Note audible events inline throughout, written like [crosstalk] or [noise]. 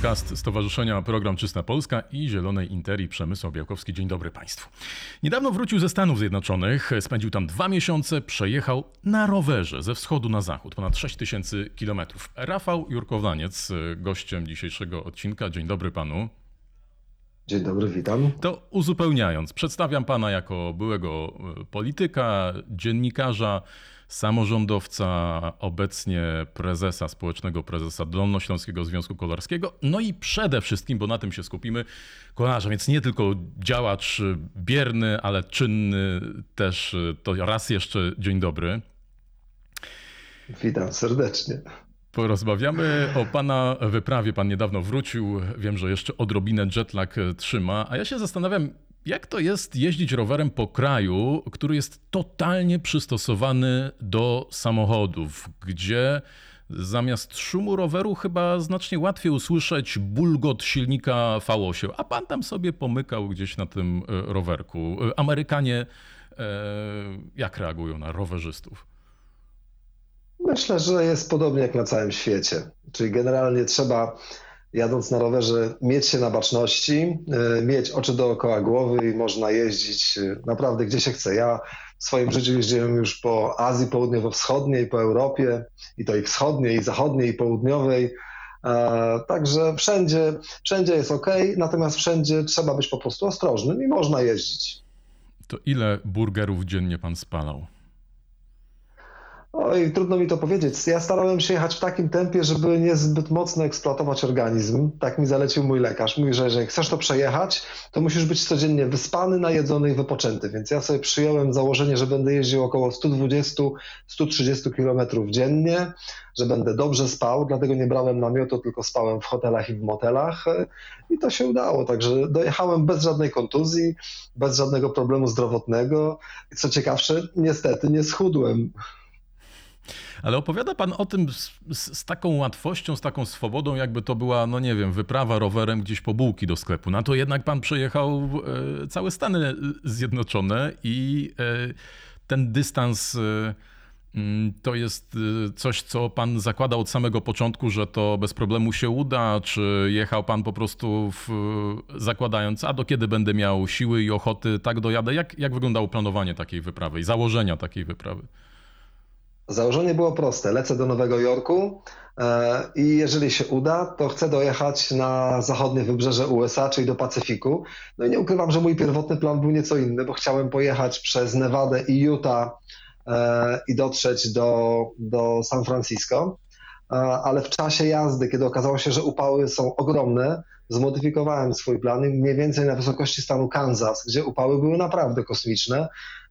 podcast Stowarzyszenia Program Czysta Polska i Zielonej Interii Przemysław Białkowski. Dzień dobry Państwu. Niedawno wrócił ze Stanów Zjednoczonych, spędził tam dwa miesiące, przejechał na rowerze ze wschodu na zachód, ponad 6 tysięcy kilometrów. Rafał Jurkowlaniec, gościem dzisiejszego odcinka. Dzień dobry Panu. Dzień dobry, witam. To uzupełniając, przedstawiam Pana jako byłego polityka, dziennikarza, samorządowca, obecnie prezesa, społecznego prezesa Dolnośląskiego Związku Kolarskiego, no i przede wszystkim, bo na tym się skupimy, kolarza, więc nie tylko działacz bierny, ale czynny też, to raz jeszcze dzień dobry. Witam serdecznie. Porozmawiamy o pana wyprawie. Pan niedawno wrócił. Wiem, że jeszcze odrobinę jetlag trzyma, a ja się zastanawiam, jak to jest jeździć rowerem po kraju, który jest totalnie przystosowany do samochodów, gdzie zamiast szumu roweru chyba znacznie łatwiej usłyszeć bulgot silnika V8, a pan tam sobie pomykał gdzieś na tym e, rowerku. Amerykanie e, jak reagują na rowerzystów? Myślę, że jest podobnie jak na całym świecie. Czyli generalnie trzeba jadąc na rowerze, mieć się na baczności, e, mieć oczy dookoła głowy i można jeździć e, naprawdę gdzie się chce. Ja w swoim życiu jeździłem już po Azji Południowo-Wschodniej, po Europie i to i wschodniej, i zachodniej, i południowej. E, także wszędzie, wszędzie jest ok, natomiast wszędzie trzeba być po prostu ostrożnym i można jeździć. To ile burgerów dziennie pan spalał? Oj, trudno mi to powiedzieć. Ja starałem się jechać w takim tempie, żeby niezbyt mocno eksploatować organizm. Tak mi zalecił mój lekarz. Mówi, że jeżeli chcesz to przejechać, to musisz być codziennie wyspany, najedzony i wypoczęty. Więc ja sobie przyjąłem założenie, że będę jeździł około 120-130 km dziennie, że będę dobrze spał, dlatego nie brałem namiotu, tylko spałem w hotelach i w motelach. I to się udało. Także dojechałem bez żadnej kontuzji, bez żadnego problemu zdrowotnego. I co ciekawsze, niestety nie schudłem. Ale opowiada pan o tym z, z, z, taką łatwością, z taką swobodą, jakby to była, no nie wiem, wyprawa rowerem gdzieś po bułki do sklepu. Na to jednak pan przejechał e, całe Stany Zjednoczone i e, ten dystans. E, mm, to jest e, coś, co pan zakłada od samego początku, że to bez problemu się uda? Czy jechał pan po prostu w, zakładając, a do kiedy będę miał siły i ochoty, tak dojadę? Jak, jak wyglądało planowanie takiej wyprawy i założenia takiej wyprawy? Założenie było proste. Lecę do Nowego Jorku e, i jeżeli się uda, to chcę dojechać na zachodnie wybrzeże USA, czyli do Pacyfiku. No i nie ukrywam, że mój pierwotny plan był nieco inny, bo chciałem pojechać przez Nevadę i Utah e, i dotrzeć do, do San Francisco. E, ale w czasie jazdy, kiedy okazało się, że upały są ogromne, zmodyfikowałem swój plan mniej więcej na wysokości stanu Kansas, gdzie upały były naprawdę kosmiczne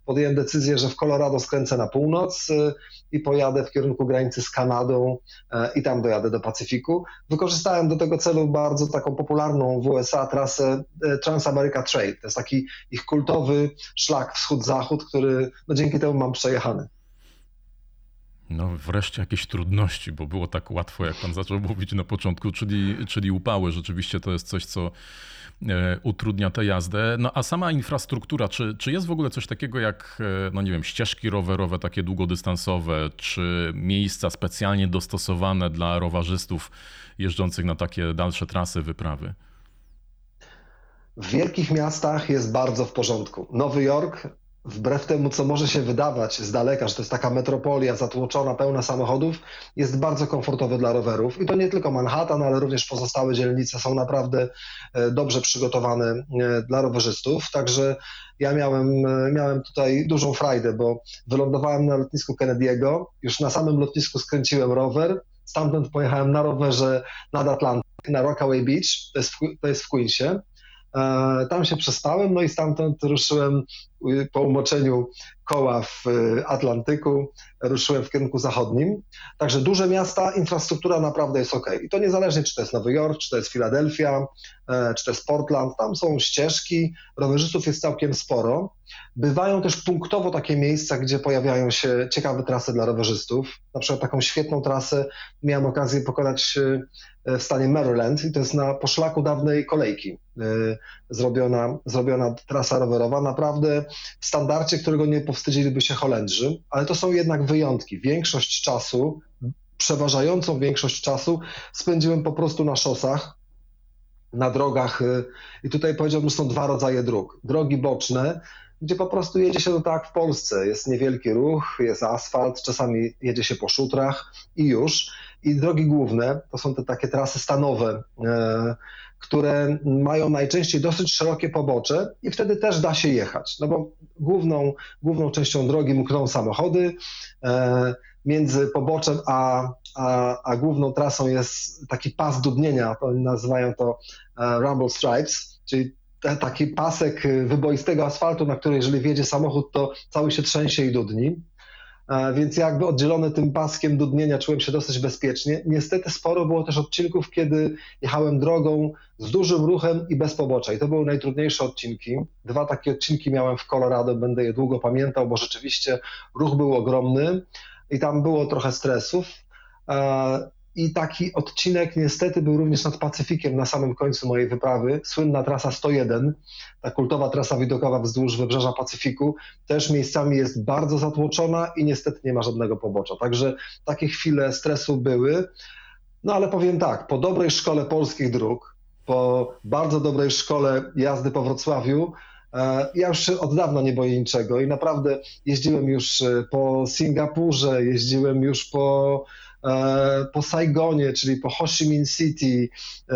podjąłem decyzję, że w Colorado skręcę na północ y, i pojadę w kierunku granicy z Kanadą y, i tam dojadę do Pacyfiku. Wykorzystałem do tego celu bardzo taką popularną w USA trasę y, Transamerica Trail. To jest taki ich kultowy szlak wschód-zachód, który no, dzięki temu mam przejechany. No wreszcie jakieś trudności, bo było tak łatwo, jak pan zaczął [laughs] mówić na początku, czyli, czyli upały. Rzeczywiście to jest coś, co e, utrudnia tę jazdę. No a sama infrastruktura, czy, czy jest w ogóle coś takiego jak, e, no nie wiem, ścieżki rowerowe takie długodystansowe, czy miejsca specjalnie dostosowane dla rowerzystów jeżdżących na takie dalsze trasy, wyprawy? W wielkich miastach jest bardzo w porządku. Nowy Jork wbrew temu, co może się wydawać z daleka, że to jest taka metropolia zatłoczona, pełna samochodów, jest bardzo komfortowy dla rowerów. I to nie tylko Manhattan, ale również pozostałe dzielnice są naprawdę e, dobrze przygotowane e, dla rowerzystów. Także ja miałem, e, miałem tutaj dużą frajdę, bo wylądowałem na lotnisku Kennedy'ego, już na samym lotnisku skręciłem rower, stamtąd pojechałem na rowerze nad Atlantyk, na Rockaway Beach, to jest w, to jest w Queensie. Tam się przestałem, no i stamtąd ruszyłem po umoczeniu koła w y, Atlantyku ruszyłem w kierunku zachodnim. Także duże miasta, infrastruktura naprawdę jest ok. I to niezależnie, czy to jest Nowy Jork, czy to jest Filadelfia, e, czy to jest Portland. Tam są ścieżki, rowerzystów jest całkiem sporo. Bywają też punktowo takie miejsca, gdzie pojawiają się ciekawe trasy dla rowerzystów. Na przykład taką świetną trasę miałem okazję pokonać e, w stanie Maryland i to jest na poszlaku dawnej kolejki e, zrobiona, zrobiona trasa rowerowa. Naprawdę w standardzie, którego nie powstydziliby się Holendrzy, ale to są jednak wyjątki. Większość czasu, przeważającą większość czasu spędziłem po prostu na szosach, na drogach. I tutaj powiedziałbym, że są dwa rodzaje dróg. Drogi boczne, gdzie po prostu jedzie się to tak w Polsce. Jest niewielki ruch, jest asfalt, czasami jedzie się po szutrach i już. I drogi główne to są te takie trasy stanowe, e, które mają najczęściej dosyć szerokie pobocze i wtedy też da się jechać. No bo główną, główną częścią drogi mkną samochody. E, między poboczem a, a, a główną trasą jest taki pas dudnienia, nazywają to e, Rumble Stripes, czyli taki pasek wyboistego asfaltu, na który jeżeli wjedzie samochód, to cały się trzęsie i dudni. E, więc jakby oddzielony tym paskiem dudnienia czułem się dosyć bezpiecznie. Niestety sporo było też odcinków, kiedy jechałem drogą z dużym ruchem i bez pobocza. I to były najtrudniejsze odcinki. Dwa takie odcinki miałem w Colorado, będę je długo pamiętał, bo rzeczywiście ruch był ogromny i tam było trochę stresów. I taki odcinek niestety był również nad Pacyfikiem na samym końcu mojej wyprawy. Słynna trasa 101, ta kultowa trasa widokowa wzdłuż wybrzeża Pacyfiku, też miejscami jest bardzo zatłoczona i niestety nie ma żadnego pobocza. Także takie chwile stresu były. No ale powiem tak, po dobrej szkole polskich dróg, po bardzo dobrej szkole jazdy po Wrocławiu, e, ja już od dawna nie boję niczego i naprawdę jeździłem już e, po Singapurze, jeździłem już po po Saigonie, czyli po Ho Chi Minh City, e,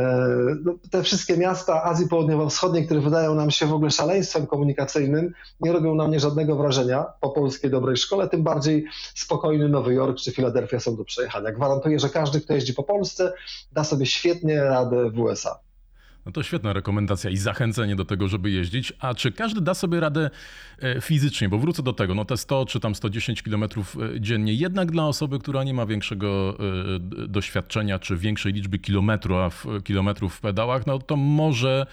no, te wszystkie miasta Azji Południowo-Wschodniej, które wydają nam się w ogóle szaleństwem komunikacyjnym, nie robią na mnie żadnego wrażenia po polskiej dobrej szkole, tym bardziej spokojny Nowy Jork czy Filadelfia są do przejechania. Gwarantuję, że każdy, kto jeździ po Polsce, da sobie świetnie radę w USA. No to świetna rekomendacja i zachęcenie do tego, żeby jeździć. A czy każdy da sobie radę e, fizycznie? Bo wrócę do tego, no te 100 czy tam 110 km e, dziennie, jednak dla osoby, która nie ma większego e, doświadczenia czy większej liczby kilometrów, kilometrów w pedałach, no to może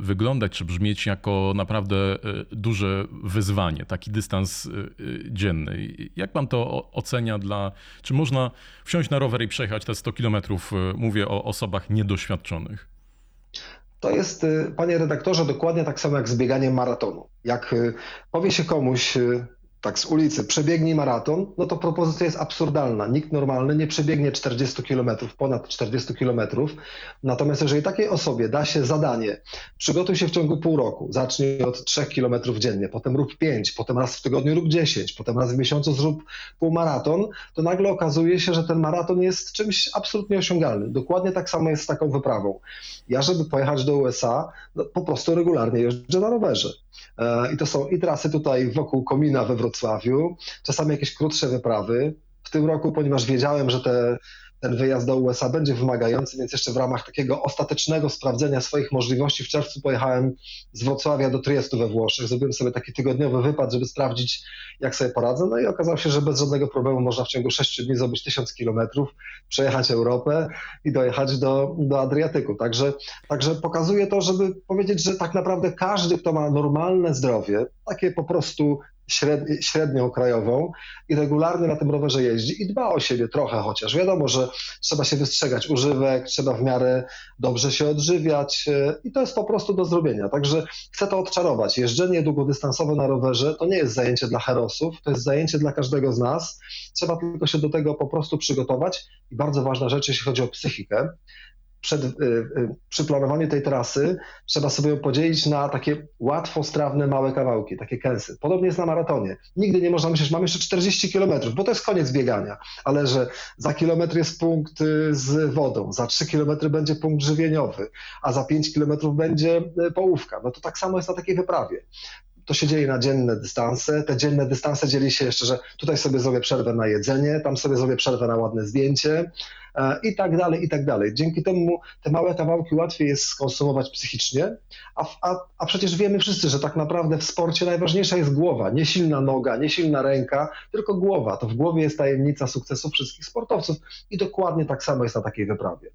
wyglądać czy brzmieć jako naprawdę duże wyzwanie, taki dystans dzienny. Jak pan to ocenia dla, czy można wsiąść na rower i przejechać te 100 kilometrów, mówię o osobach niedoświadczonych? To jest, y, panie redaktorze, dokładnie tak samo jak z bieganiem maratonu. Jak y, powie się komuś, y, tak z ulicy, przebiegnij maraton, no to propozycja jest absurdalna. Nikt normalny nie przebiegnie 40 km, ponad 40 km. Natomiast jeżeli takiej osobie da się zadanie, przygotuj się w ciągu pół roku, zacznij od 3 km dziennie, potem rób 5, potem raz w tygodniu rób 10, potem raz w miesiącu zrób półmaraton, to nagle okazuje się, że ten maraton jest czymś absolutnie osiągalnym. Dokładnie tak samo jest z taką wyprawą. Ja, żeby pojechać do USA, no, po prostu regularnie jeżdżę na rowerze. E, I to są i trasy tutaj wokół Komina we Wrocławiu, czasami jakieś krótsze wyprawy. W tym roku, ponieważ wiedziałem, że te ten wyjazd do USA będzie wymagający, więc jeszcze w ramach takiego ostatecznego sprawdzenia swoich możliwości w czerwcu pojechałem z Wrocławia do Triestu we Włoszech. Zrobiłem sobie taki tygodniowy wypad, żeby sprawdzić, jak sobie poradzę. No i okazało się, że bez żadnego problemu można w ciągu 6 dni zrobić 1000 kilometrów, przejechać Europę i dojechać do, do Adriatyku. Także, także pokazuje to, żeby powiedzieć, że tak naprawdę każdy, kto ma normalne zdrowie, takie po prostu średnią krajową i regularnie na tym rowerze jeździ i dba o siebie trochę chociaż. Wiadomo, że trzeba się wystrzegać używek, trzeba w miarę dobrze się odżywiać e, i to jest po prostu do zrobienia. Także chcę to odczarować. Jeżdżenie długodystansowe na rowerze to nie jest zajęcie dla herosów, to jest zajęcie dla każdego z nas. Trzeba tylko się do tego po prostu przygotować i bardzo ważna rzecz, jeśli chodzi o psychikę, przed, y, y, przy planowaniu tej trasy trzeba sobie ją podzielić na takie łatwo strawne małe kawałki, takie kęsy. Podobnie jest na maratonie. Nigdy nie można myśleć, że mamy jeszcze 40 kilometrów, bo to jest koniec biegania, ale że za kilometr jest punkt y, z wodą, za 3 kilometry będzie punkt żywieniowy, a za 5 kilometrów będzie połówka. No to tak samo jest na takiej wyprawie to się dzieje na dzienne dystanse. Te dzienne dystanse dzieli się jeszcze, że tutaj sobie zrobię przerwę na jedzenie, tam sobie zrobię przerwę na ładne zdjęcie e, i tak dalej, i tak dalej. Dzięki temu te małe kawałki łatwiej jest skonsumować psychicznie, a, a, a przecież wiemy wszyscy, że tak naprawdę w sporcie najważniejsza jest głowa, nie silna noga, nie silna ręka, tylko głowa. To w głowie jest tajemnica sukcesu wszystkich sportowców i dokładnie tak samo jest na takiej wyprawie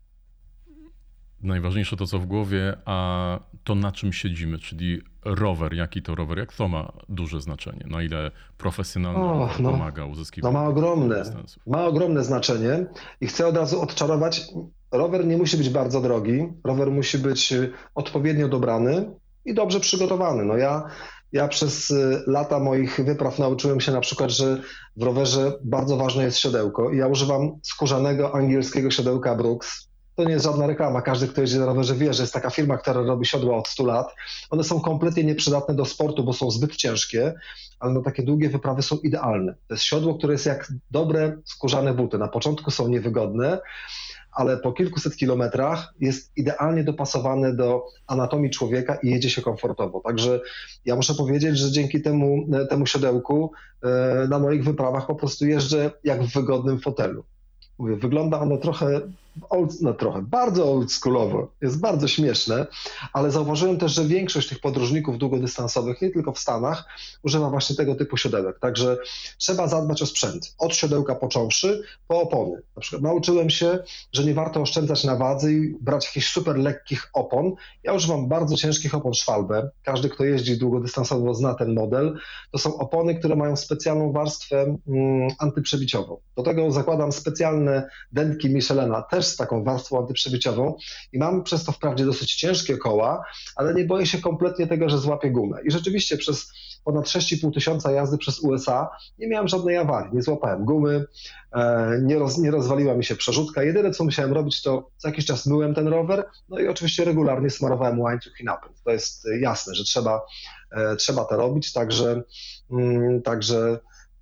najważniejsze to, co w głowie, a to, na czym siedzimy, czyli rower. Jaki to rower? Jak to ma duże znaczenie? Na ile profesjonalnie no, pomaga uzyskiwać? No ma ogromne, ma ogromne znaczenie i chcę od razu odczarować. Rower nie musi być bardzo drogi. Rower musi być y, odpowiednio dobrany i dobrze przygotowany. No ja, ja przez y, lata moich wypraw nauczyłem się na przykład, że w rowerze bardzo ważne jest siodełko i ja używam skórzanego angielskiego siodełka Brooks to nie jest żadna reklama. Każdy, kto jeździ na rowerze wie, że jest taka firma, która robi siodła od 100 lat. One są kompletnie nieprzydatne do sportu, bo są zbyt ciężkie, ale na takie długie wyprawy są idealne. To jest siodło, które jest jak dobre skórzane buty. Na początku są niewygodne, ale po kilkuset kilometrach jest idealnie dopasowane do anatomii człowieka i jedzie się komfortowo. Także ja muszę powiedzieć, że dzięki temu, temu siodełku e, na moich wyprawach po prostu jeżdżę jak w wygodnym fotelu. Mówię, wygląda ono trochę old, no trochę, bardzo oldschoolowo, jest bardzo śmieszne, ale zauważyłem też, że większość tych podróżników długodystansowych, nie tylko w Stanach, używa właśnie tego typu siodełek. Także trzeba zadbać o sprzęt. Od siodełka począwszy, po opony. Na przykład nauczyłem się, że nie warto oszczędzać na wadze i brać jakichś super lekkich opon. Ja używam bardzo ciężkich opon Schwalbe. Każdy, kto jeździ długodystansowo zna ten model. To są opony, które mają specjalną warstwę mm, antyprzebiciową. Do tego zakładam specjalne dętki Michelena, też z taką warstwą antyprzebyciową i mam przez to wprawdzie dosyć ciężkie koła, ale nie boję się kompletnie tego, że złapię gumę. I rzeczywiście przez ponad 6,5 tysiąca jazdy przez USA nie miałem żadnej awarii, nie złapałem gumy, e, nie, roz, nie rozwaliła mi się przerzutka. Jedyne co musiałem robić to co jakiś czas myłem ten rower, no i oczywiście regularnie smarowałem łańcuch i napęd. To jest jasne, że trzeba, e, trzeba to robić, także, mm, także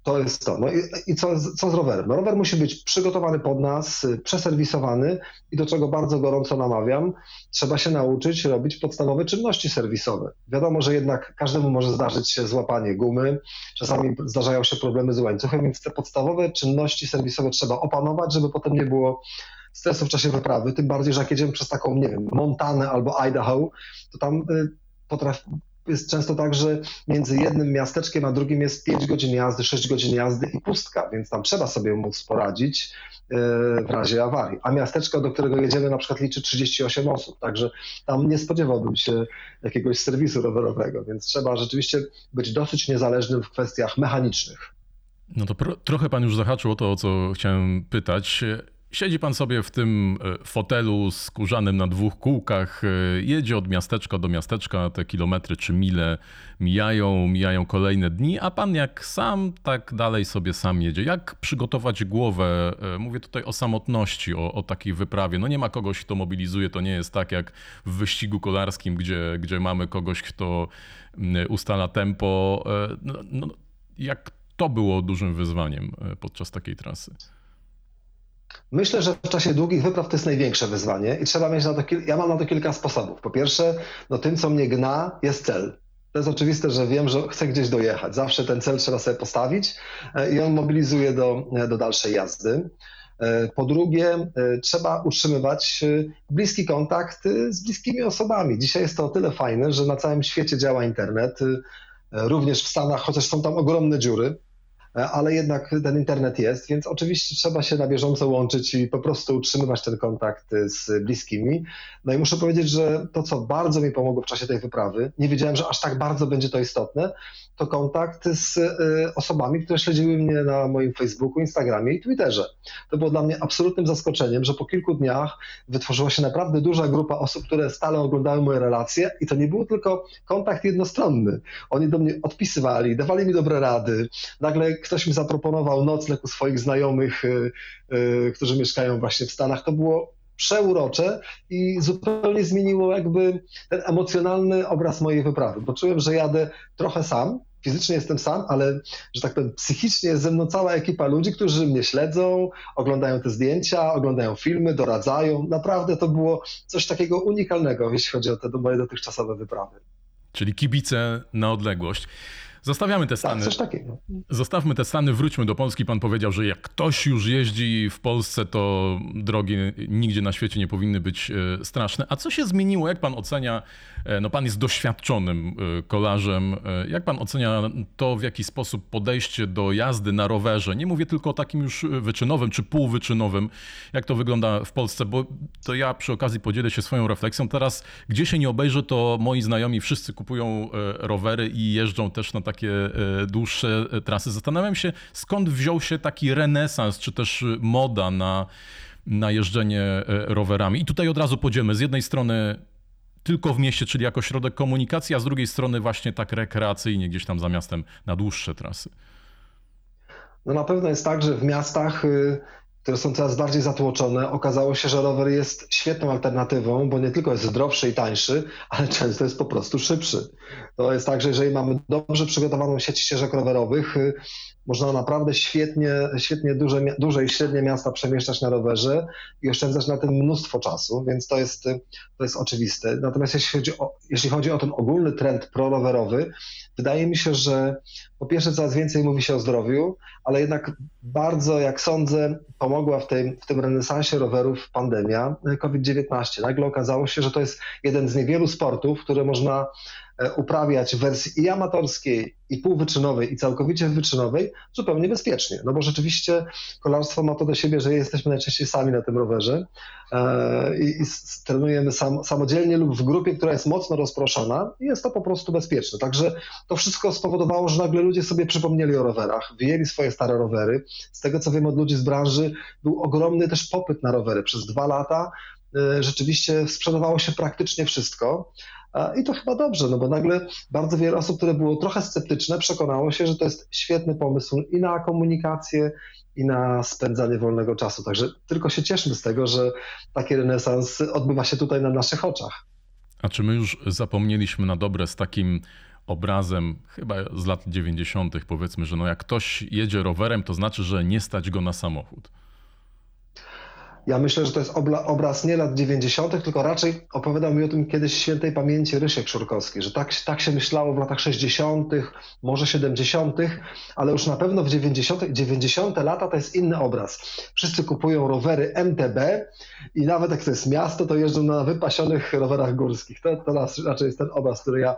to jest to. No i, i co, co, z rowerem? No rower musi być przygotowany pod nas, przeserwisowany i do czego bardzo gorąco namawiam, trzeba się nauczyć robić podstawowe czynności serwisowe. Wiadomo, że jednak każdemu może zdarzyć się złapanie gumy, czasami zdarzają się problemy z łańcuchem, więc te podstawowe czynności serwisowe trzeba opanować, żeby potem nie było stresu w czasie wyprawy, tym bardziej, że jak jedziemy przez taką, nie wiem, Montanę albo Idaho, to tam y, potrafi, jest często tak, że między jednym miasteczkiem a drugim jest 5 godzin jazdy, 6 godzin jazdy i pustka, więc tam trzeba sobie móc poradzić e, w razie awarii. A miasteczko, do którego jedziemy, na przykład liczy 38 osób, także tam nie spodziewałbym się jakiegoś serwisu rowerowego, więc trzeba rzeczywiście być dosyć niezależnym w kwestiach mechanicznych. No to pro, trochę pan już zahaczył o to, o co chciałem pytać. Siedzi pan sobie w tym e, fotelu skórzanym na dwóch kółkach, e, jedzie od miasteczka do miasteczka, te kilometry czy mile mijają, mijają kolejne dni, a pan jak sam, tak dalej sobie sam jedzie. Jak przygotować głowę? E, mówię tutaj o samotności, o, o takiej wyprawie. No nie ma kogoś, kto mobilizuje, to nie jest tak jak w wyścigu kolarskim, gdzie, gdzie mamy kogoś, kto ustala tempo. No, no, jak to było dużym wyzwaniem podczas takiej trasy? Myślę, że w czasie długich wypraw to jest największe wyzwanie i trzeba mieć na to, ja mam na to kilka sposobów. Po pierwsze, no tym, co mnie gna, jest cel. To jest oczywiste, że wiem, że chcę gdzieś dojechać. Zawsze ten cel trzeba sobie postawić e, i on mobilizuje do, e, do dalszej jazdy. E, po drugie, trzeba utrzymywać bliski kontakt z bliskimi osobami. Dzisiaj jest to o tyle fajne, że na całym świecie działa internet, również w Stanach, chociaż są tam ogromne dziury. E, ale jednak ten internet jest, więc oczywiście trzeba się na bieżąco łączyć i po prostu utrzymywać ten kontakt z bliskimi. No i muszę powiedzieć, że to, co bardzo mi pomogło w czasie tej wyprawy, nie wiedziałem, że aż tak bardzo będzie to istotne, to kontakt z e, osobami, które śledziły mnie na moim Facebooku, Instagramie i Twitterze. To było dla mnie absolutnym zaskoczeniem, że po kilku dniach wytworzyła się naprawdę duża grupa osób, które stale oglądały moje relacje i to nie był tylko kontakt jednostronny. Oni do mnie odpisywali, dawali mi dobre rady. Nagle ktoś mi zaproponował nocleg u swoich znajomych, y, y, którzy mieszkają właśnie w Stanach. To było przeurocze i zupełnie zmieniło jakby ten emocjonalny obraz mojej wyprawy. Poczułem, że jadę trochę sam, fizycznie jestem sam, ale że tak powiem, psychicznie jest ze mną cała ekipa ludzi, którzy mnie śledzą, oglądają te zdjęcia, oglądają filmy, doradzają. Naprawdę to było coś takiego unikalnego, jeśli chodzi o te moje dotychczasowe wyprawy. Czyli kibice na odległość. Zostawiamy te tak, Stany. Tak, coś takiego. Zostawmy te Stany, wróćmy do Polski. Pan powiedział, że jak ktoś już jeździ w Polsce, to drogi nigdzie na świecie nie powinny być e, straszne. A co się zmieniło? Jak pan ocenia, e, no pan jest doświadczonym e, kolarzem, jak pan ocenia to, w jaki sposób podejście do jazdy na rowerze, nie mówię tylko o takim już wyczynowym czy półwyczynowym, jak to wygląda w Polsce, bo to ja przy okazji podzielę się swoją refleksją. Teraz, gdzie się nie obejrzę, to moi znajomi wszyscy kupują rowery i jeżdżą też na takie e, dłuższe e, trasy. Zastanawiam się, skąd wziął się taki renesans, czy też moda na, na jeżdżenie e, rowerami. I tutaj od razu podziemy. Z jednej strony tylko w mieście, czyli jako środek komunikacji, a z drugiej strony właśnie tak rekreacyjnie, gdzieś tam za miastem na dłuższe trasy. No na pewno jest tak, że w miastach y, które są coraz bardziej zatłoczone, okazało się, że rower jest świetną alternatywą, bo nie tylko jest zdrowszy i tańszy, ale [laughs] często jest po prostu szybszy. To jest tak, że jeżeli mamy dobrze przygotowaną sieć ścieżek rowerowych, y, można naprawdę świetnie, świetnie duże, duże i średnie miasta przemieszczać na rowerze i oszczędzać na tym mnóstwo czasu, więc to jest, to jest oczywiste. Natomiast jeśli chodzi o, jeśli chodzi o ten ogólny trend prorowerowy, wydaje mi się, że po pierwsze coraz więcej mówi się o zdrowiu, ale jednak bardzo, jak sądzę, pomogła w tym, w tym renesansie rowerów pandemia COVID-19. Nagle okazało się, że to jest jeden z niewielu sportów, które można E, uprawiać w wersji i amatorskiej, i półwyczynowej, i całkowicie wyczynowej zupełnie bezpiecznie. No bo rzeczywiście kolarstwo ma to do siebie, że jesteśmy najczęściej sami na tym rowerze e, i, i trenujemy sam, samodzielnie lub w grupie, która jest mocno rozproszona i jest to po prostu bezpieczne. Także to wszystko spowodowało, że nagle ludzie sobie przypomnieli o rowerach, wyjęli swoje stare rowery. Z tego co wiem od ludzi z branży, był ogromny też popyt na rowery. Przez dwa lata e, rzeczywiście sprzedawało się praktycznie wszystko. I to chyba dobrze, no bo nagle bardzo wiele osób, które było trochę sceptyczne, przekonało się, że to jest świetny pomysł i na komunikację, i na spędzanie wolnego czasu. Także tylko się cieszmy z tego, że taki renesans odbywa się tutaj na naszych oczach. A czy my już zapomnieliśmy na dobre z takim obrazem, chyba z lat 90., powiedzmy, że no jak ktoś jedzie rowerem, to znaczy, że nie stać go na samochód? Ja myślę, że to jest obraz nie lat 90., tylko raczej opowiadał mi o tym kiedyś świętej pamięci Rysiek Szurkowski, że tak, tak się myślało w latach 60., może 70., ale już na pewno w 90., 90. lata to jest inny obraz. Wszyscy kupują rowery MTB i nawet jak to jest miasto, to jeżdżą na wypasionych rowerach górskich. To, to raczej jest ten obraz, który ja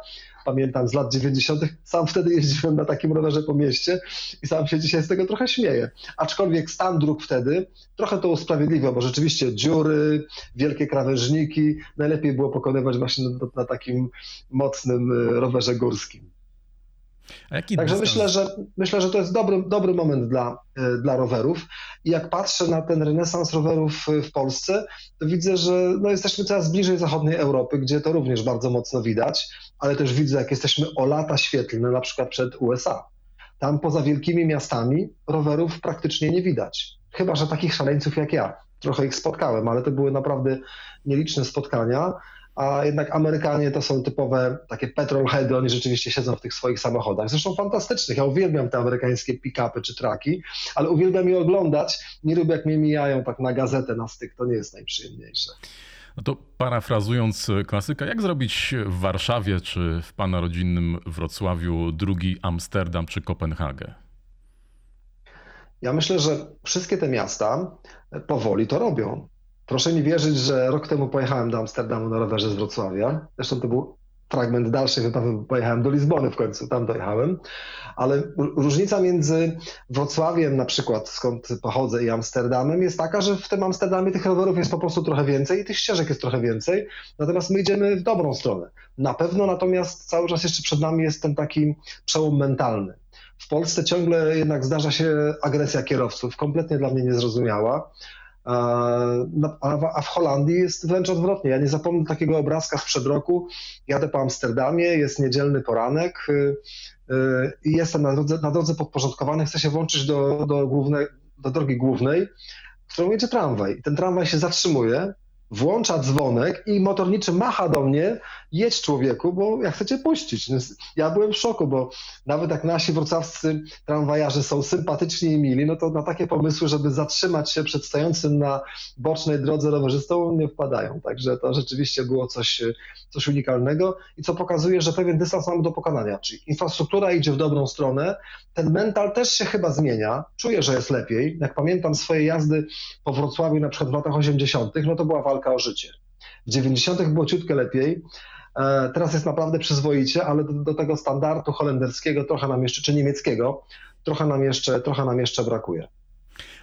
pamiętam z lat 90. Sam wtedy jeździłem na takim rowerze po mieście i sam się dzisiaj z tego trochę śmieję. Aczkolwiek stan dróg wtedy trochę to usprawiedliwiał, bo rzeczywiście dziury, wielkie krawężniki, najlepiej było pokonywać właśnie na, na takim mocnym y, rowerze górskim. Także dystans? myślę, że myślę, że to jest dobry, dobry moment dla, e, dla rowerów. I jak patrzę na ten renesans rowerów w Polsce, to widzę, że no jesteśmy coraz bliżej zachodniej Europy, gdzie to również bardzo mocno widać, ale też widzę, jak jesteśmy o lata świetlne, na przykład przed USA. Tam poza wielkimi miastami rowerów praktycznie nie widać. Chyba, że takich szaleńców jak ja. Trochę ich spotkałem, ale to były naprawdę nieliczne spotkania a jednak Amerykanie to są typowe takie petrolheady, oni rzeczywiście siedzą w tych swoich samochodach. Zresztą fantastycznych, ja uwielbiam te amerykańskie pick-upy czy traki, ale uwielbiam je oglądać, nie lubię jak mnie mijają tak na gazetę, na styk, to nie jest najprzyjemniejsze. No to parafrazując klasyka, jak zrobić w Warszawie czy w pana rodzinnym Wrocławiu drugi Amsterdam czy Kopenhagę? Ja myślę, że wszystkie te miasta powoli to robią. Proszę mi wierzyć, że rok temu pojechałem do Amsterdamu na rowerze z Wrocławia. Zresztą to był fragment dalszej wyprawy, pojechałem do Lizbony w końcu, tam dojechałem. Ale różnica między Wrocławiem na przykład, skąd pochodzę, i Amsterdamem jest taka, że w tym Amsterdamie tych rowerów jest po prostu trochę więcej i tych ścieżek jest trochę więcej, natomiast my idziemy w dobrą stronę. Na pewno natomiast cały czas jeszcze przed nami jest ten taki przełom mentalny. W Polsce ciągle jednak zdarza się agresja kierowców, kompletnie dla mnie niezrozumiała. A w Holandii jest wręcz odwrotnie. Ja nie zapomnę takiego obrazka sprzed roku. Jadę po Amsterdamie, jest niedzielny poranek y, y, i jestem na drodze, na drodze podporządkowanej, chcę się włączyć do, do, głównej, do drogi głównej, którą jedzie tramwaj. Ten tramwaj się zatrzymuje, włącza dzwonek i motorniczy macha do mnie, jedź człowieku, bo ja chcę cię puścić. Ja byłem w szoku, bo nawet jak nasi wrocławscy tramwajarze są sympatyczni i mili, no to na takie pomysły, żeby zatrzymać się przed stojącym na bocznej drodze rowerzystą nie wpadają. Także to rzeczywiście było coś, coś unikalnego i co pokazuje, że pewien dystans mamy do pokonania. Czyli infrastruktura idzie w dobrą stronę, ten mental też się chyba zmienia, czuję, że jest lepiej. Jak pamiętam swoje jazdy po Wrocławiu na przykład w latach 80., no to była walka o życie. W 90. było ciutkę lepiej, E, teraz jest naprawdę przyzwoicie, ale do, do, tego standardu holenderskiego trochę nam jeszcze, czy niemieckiego, trochę nam jeszcze, trochę nam jeszcze brakuje.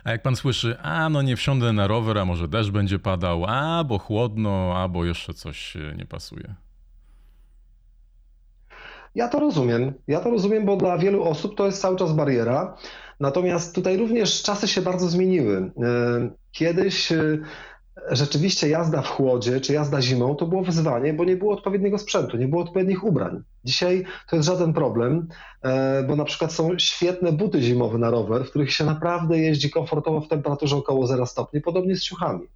A jak pan słyszy, a no nie wsiądę na rower, a może deszcz będzie padał, a bo chłodno, a bo jeszcze coś nie pasuje. Ja to rozumiem. Ja to rozumiem, bo dla wielu osób to jest cały czas bariera. Natomiast tutaj również czasy się bardzo zmieniły. E, kiedyś e, rzeczywiście jazda w chłodzie czy jazda zimą to było wyzwanie, bo nie było odpowiedniego sprzętu, nie było odpowiednich ubrań. Dzisiaj to jest żaden problem, e, bo na przykład są świetne buty zimowe na rower, w których się naprawdę jeździ komfortowo w temperaturze około 0 stopni, podobnie z ciuchami.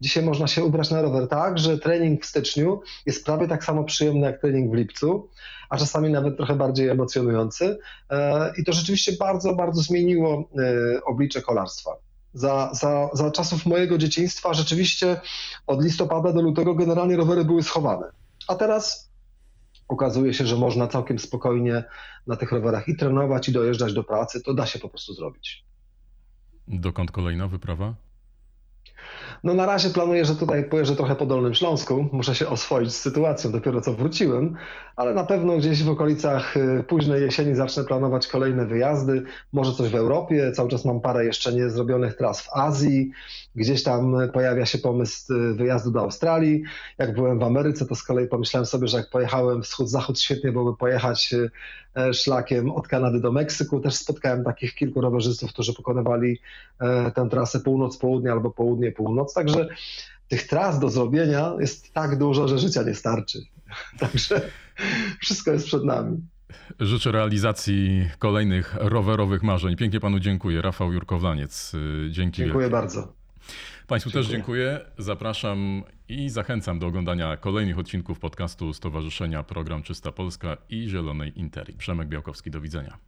Dzisiaj można się ubrać na rower tak, że trening w styczniu jest prawie tak samo przyjemny jak trening w lipcu, a czasami nawet trochę bardziej emocjonujący. E, I to rzeczywiście bardzo, bardzo zmieniło e, oblicze kolarstwa. Za, za, za czasów mojego dzieciństwa rzeczywiście od listopada do lutego generalnie rowery były schowane. A teraz okazuje się, że można całkiem spokojnie na tych rowerach i trenować, i dojeżdżać do pracy. To da się po prostu zrobić. Dokąd kolejna wyprawa? No na razie planuję, że tutaj pojeżdżę trochę po Dolnym Śląsku. Muszę się oswoić z sytuacją, dopiero co wróciłem, ale na pewno gdzieś w okolicach y, późnej jesieni zacznę planować kolejne wyjazdy. Może coś w Europie, cały czas mam parę jeszcze niezrobionych tras w Azji. Gdzieś tam pojawia się pomysł y, wyjazdu do Australii. Jak byłem w Ameryce, to z kolei pomyślałem sobie, że jak pojechałem wschód-zachód, świetnie byłoby pojechać y, e, szlakiem od Kanady do Meksyku. Też spotkałem takich kilku rowerzystów, którzy pokonywali e, tę trasę północ-południe albo południe-północ. Także tych tras do zrobienia jest tak dużo, że życia nie starczy. [laughs] Także wszystko jest przed nami. Życzę realizacji kolejnych rowerowych marzeń. Pięknie panu dziękuję. Rafał Jurkowlaniec. Dzięki. Dziękuję wielkie. bardzo. Państwu dziękuję. też dziękuję. Zapraszam i zachęcam do oglądania kolejnych odcinków podcastu Stowarzyszenia Program Czysta Polska i Zielonej Interi. Przemek Białkowski, do widzenia.